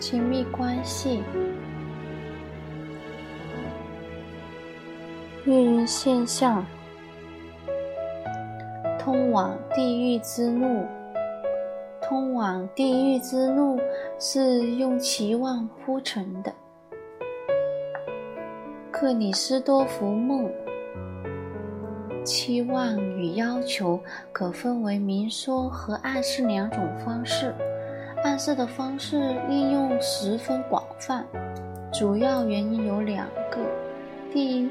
亲密关系，月晕现象，通往地狱之路。通往地狱之路是用期望铺成的。克里斯多福梦，期望与要求可分为明说和暗示两种方式。暗示的方式应用十分广泛，主要原因有两个：第一，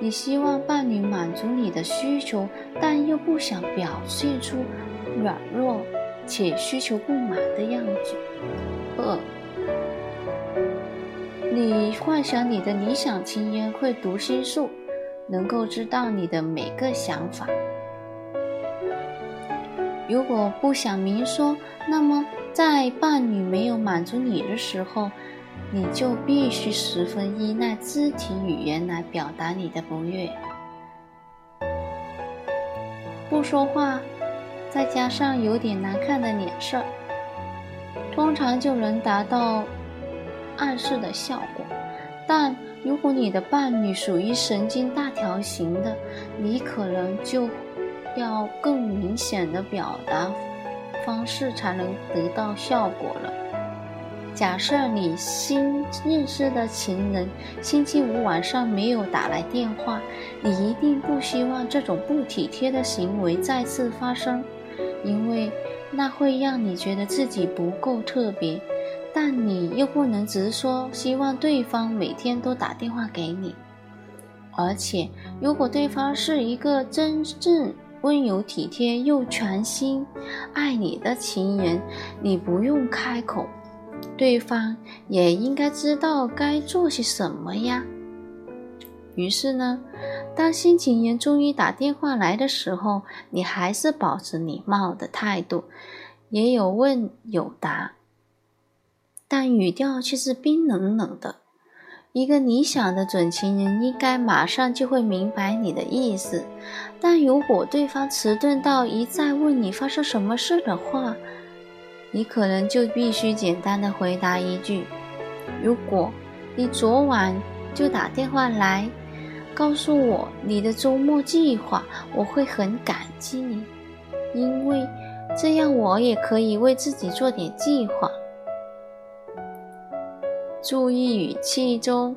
你希望伴侣满足你的需求，但又不想表现出软弱且需求不满的样子；二，你幻想你的理想情人会读心术，能够知道你的每个想法。如果不想明说，那么。在伴侣没有满足你的时候，你就必须十分依赖肢体语言来表达你的不悦。不说话，再加上有点难看的脸色，通常就能达到暗示的效果。但如果你的伴侣属于神经大条型的，你可能就要更明显的表达。方式才能得到效果了。假设你新认识的情人星期五晚上没有打来电话，你一定不希望这种不体贴的行为再次发生，因为那会让你觉得自己不够特别。但你又不能直说希望对方每天都打电话给你，而且如果对方是一个真正……温柔体贴又全心爱你的情人，你不用开口，对方也应该知道该做些什么呀。于是呢，当新情人终于打电话来的时候，你还是保持礼貌的态度，也有问有答，但语调却是冰冷冷的。一个理想的准情人应该马上就会明白你的意思，但如果对方迟钝到一再问你发生什么事的话，你可能就必须简单的回答一句：“如果你昨晚就打电话来告诉我你的周末计划，我会很感激你，因为这样我也可以为自己做点计划。”注意语气中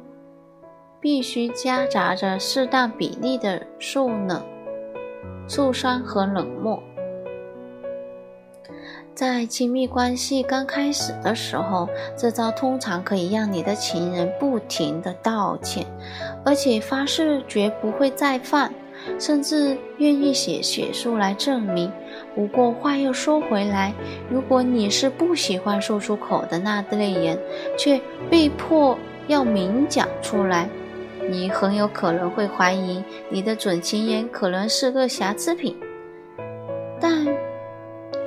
必须夹杂着适当比例的受冷、受伤和冷漠。在亲密关系刚开始的时候，这招通常可以让你的情人不停的道歉，而且发誓绝不会再犯。甚至愿意写血书来证明。不过话又说回来，如果你是不喜欢说出口的那类人，却被迫要明讲出来，你很有可能会怀疑你的准情人可能是个瑕疵品。但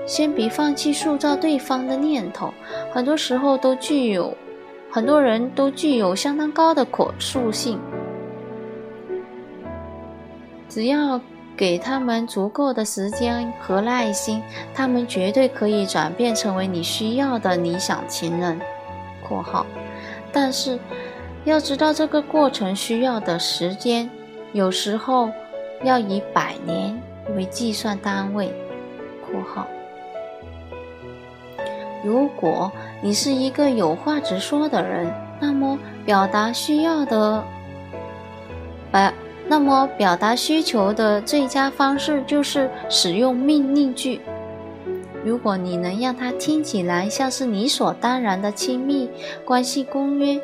先别放弃塑造对方的念头，很多时候都具有，很多人都具有相当高的可塑性。只要给他们足够的时间和耐心，他们绝对可以转变成为你需要的理想情人。（括号）但是要知道这个过程需要的时间，有时候要以百年为计算单位。（括号）如果你是一个有话直说的人，那么表达需要的，百。那么，表达需求的最佳方式就是使用命令句。如果你能让它听起来像是理所当然的亲密关系公约，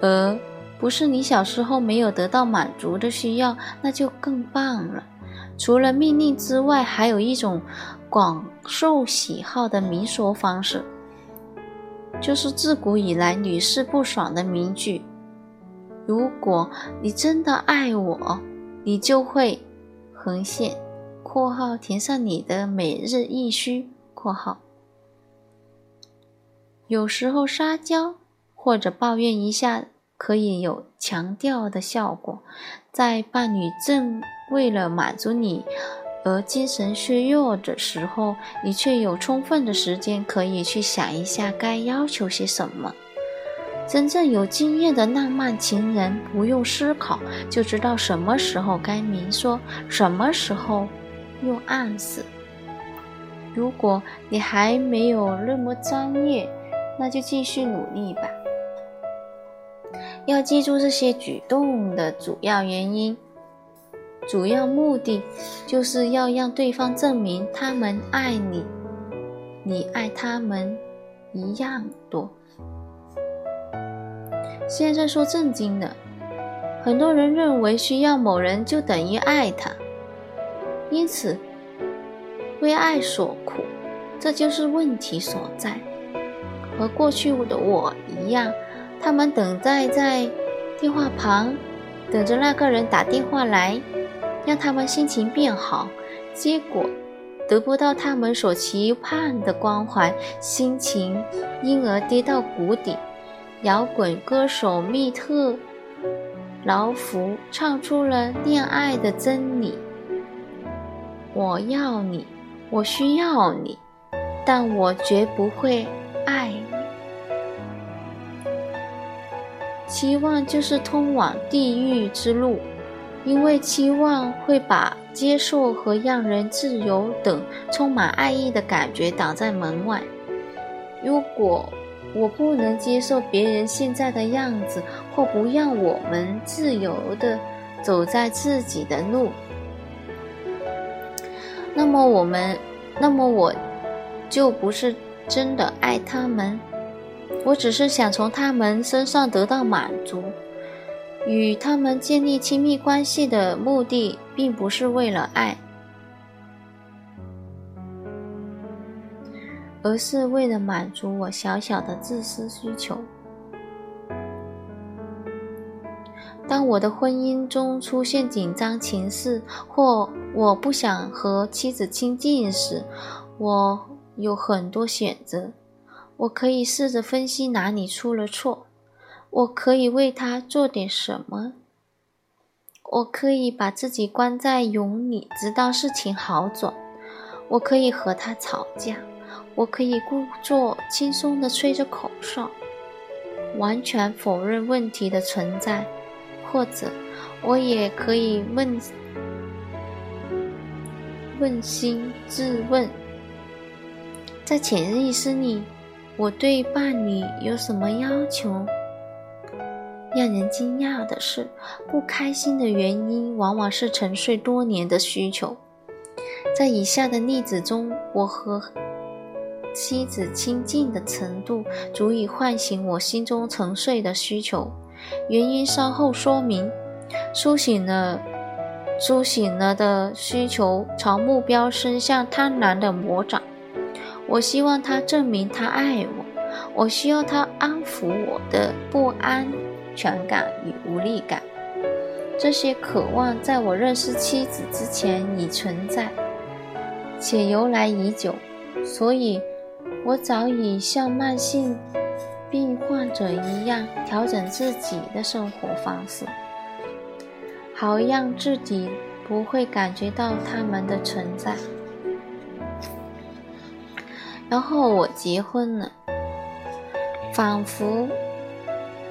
而不是你小时候没有得到满足的需要，那就更棒了。除了命令之外，还有一种广受喜好的明说方式，就是自古以来屡试不爽的名句。如果你真的爱我，你就会横线（括号填上你的每日必需）（括号）。有时候撒娇或者抱怨一下可以有强调的效果，在伴侣正为了满足你而精神虚弱的时候，你却有充分的时间可以去想一下该要求些什么。真正有经验的浪漫情人，不用思考就知道什么时候该明说，什么时候用暗示。如果你还没有那么专业，那就继续努力吧。要记住这些举动的主要原因，主要目的就是要让对方证明他们爱你，你爱他们一样多。现在说正经的，很多人认为需要某人就等于爱他，因此为爱所苦，这就是问题所在。和过去的我一样，他们等待在电话旁，等着那个人打电话来，让他们心情变好，结果得不到他们所期盼的关怀，心情因而跌到谷底。摇滚歌手密特劳福唱出了恋爱的真理：“我要你，我需要你，但我绝不会爱你。期望就是通往地狱之路，因为期望会把接受和让人自由等充满爱意的感觉挡在门外。如果……”我不能接受别人现在的样子，或不让我们自由的走在自己的路。那么我们，那么我就不是真的爱他们。我只是想从他们身上得到满足。与他们建立亲密关系的目的，并不是为了爱。而是为了满足我小小的自私需求。当我的婚姻中出现紧张情势，或我不想和妻子亲近时，我有很多选择。我可以试着分析哪里出了错，我可以为他做点什么，我可以把自己关在蛹里，直到事情好转，我可以和他吵架。我可以故作轻松地吹着口哨，完全否认问题的存在，或者我也可以问问心自问：在潜意识里，我对伴侣有什么要求？让人惊讶的是，不开心的原因往往是沉睡多年的需求。在以下的例子中，我和。妻子亲近的程度足以唤醒我心中沉睡的需求，原因稍后说明。苏醒了，苏醒了的需求朝目标伸向贪婪的魔掌。我希望他证明他爱我，我需要他安抚我的不安全感与无力感。这些渴望在我认识妻子之前已存在，且由来已久，所以。我早已像慢性病患者一样调整自己的生活方式，好让自己不会感觉到他们的存在。然后我结婚了，仿佛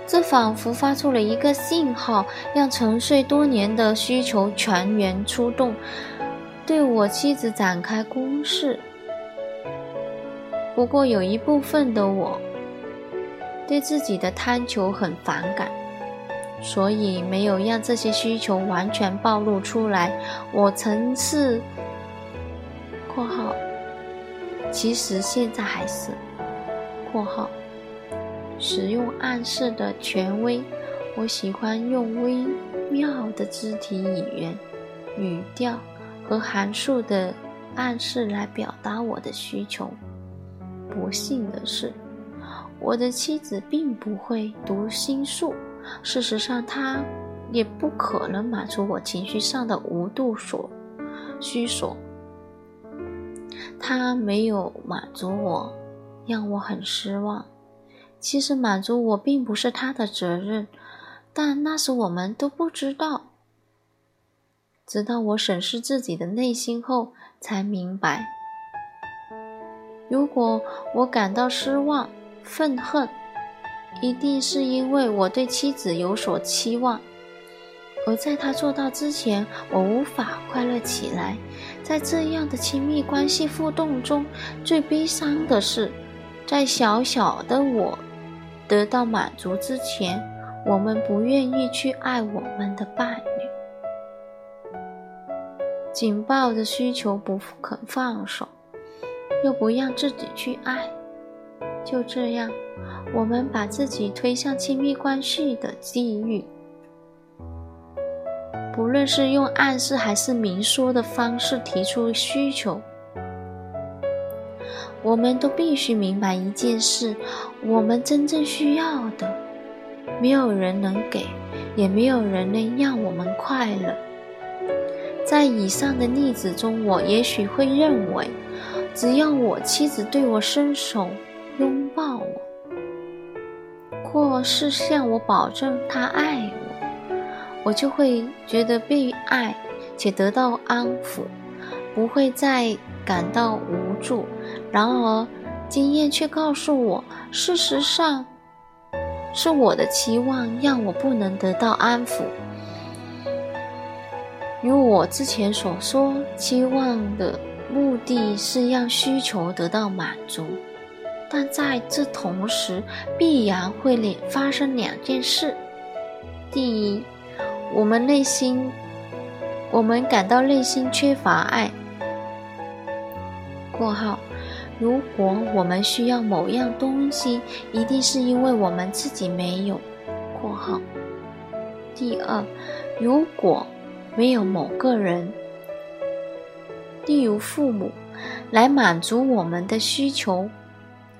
这仿佛发出了一个信号，让沉睡多年的需求全员出动，对我妻子展开攻势。不过有一部分的我，对自己的贪求很反感，所以没有让这些需求完全暴露出来。我曾是（括号），其实现在还是（括号）使用暗示的权威。我喜欢用微妙的肢体语言、语调和函数的暗示来表达我的需求。不幸的是，我的妻子并不会读心术。事实上，她也不可能满足我情绪上的无度所需所。她没有满足我，让我很失望。其实，满足我并不是她的责任。但那时我们都不知道。直到我审视自己的内心后，才明白：如果我感到失望、愤恨，一定是因为我对妻子有所期望，而在她做到之前，我无法快乐起来。在这样的亲密关系互动中，最悲伤的是，在小小的我得到满足之前，我们不愿意去爱我们的伴侣，紧抱着需求不肯放手，又不让自己去爱，就这样，我们把自己推向亲密关系的地狱。不论是用暗示还是明说的方式提出需求，我们都必须明白一件事：我们真正需要的，没有人能给，也没有人能让我们快乐。在以上的例子中，我也许会认为，只要我妻子对我伸手拥抱我，或是向我保证她爱我。我就会觉得被爱且得到安抚，不会再感到无助。然而，经验却告诉我，事实上是我的期望让我不能得到安抚。如我之前所说，期望的目的是让需求得到满足，但在这同时，必然会两发生两件事：第一，我们内心，我们感到内心缺乏爱。（括号）如果我们需要某样东西，一定是因为我们自己没有。（括号）第二，如果没有某个人，例如父母，来满足我们的需求，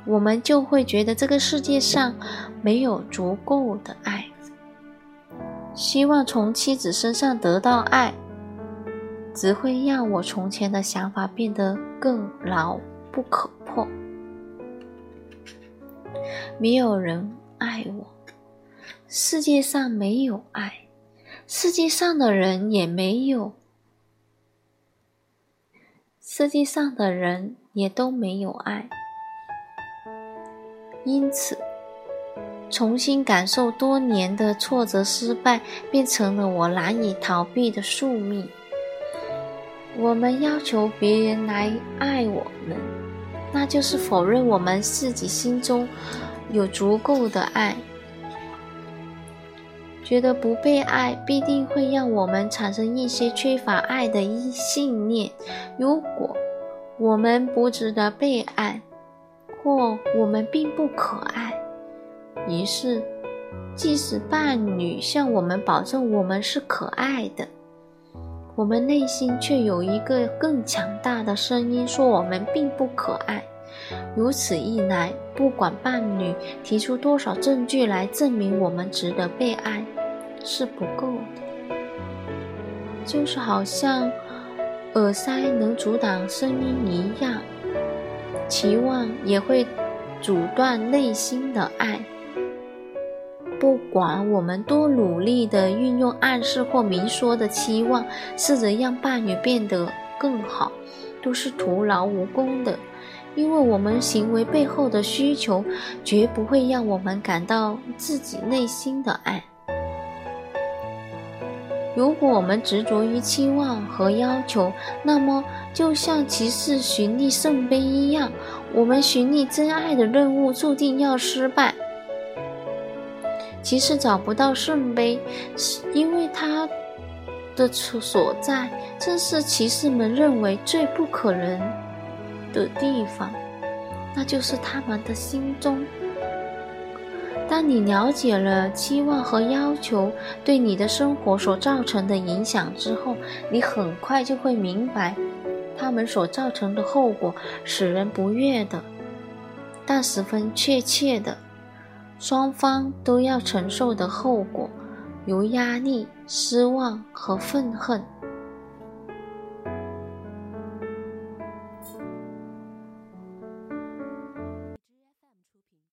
我们就会觉得这个世界上没有足够的爱。希望从妻子身上得到爱，只会让我从前的想法变得更牢不可破。没有人爱我，世界上没有爱，世界上的人也没有，世界上的人也都没有爱，因此。重新感受多年的挫折、失败，变成了我难以逃避的宿命。我们要求别人来爱我们，那就是否认我们自己心中有足够的爱。觉得不被爱，必定会让我们产生一些缺乏爱的一信念。如果我们不值得被爱，或我们并不可爱。于是，即使伴侣向我们保证我们是可爱的，我们内心却有一个更强大的声音说我们并不可爱。如此一来，不管伴侣提出多少证据来证明我们值得被爱，是不够的。就是好像耳塞能阻挡声音一样，期望也会阻断内心的爱。不管我们多努力地运用暗示或明说的期望，试着让伴侣变得更好，都是徒劳无功的，因为我们行为背后的需求，绝不会让我们感到自己内心的爱。如果我们执着于期望和要求，那么就像骑士寻觅圣杯一样，我们寻觅真爱的任务注定要失败。骑士找不到圣杯，是因为他的处所在正是骑士们认为最不可能的地方，那就是他们的心中。当你了解了期望和要求对你的生活所造成的影响之后，你很快就会明白，他们所造成的后果使人不悦的，但十分确切的。双方都要承受的后果，如压力、失望和愤恨。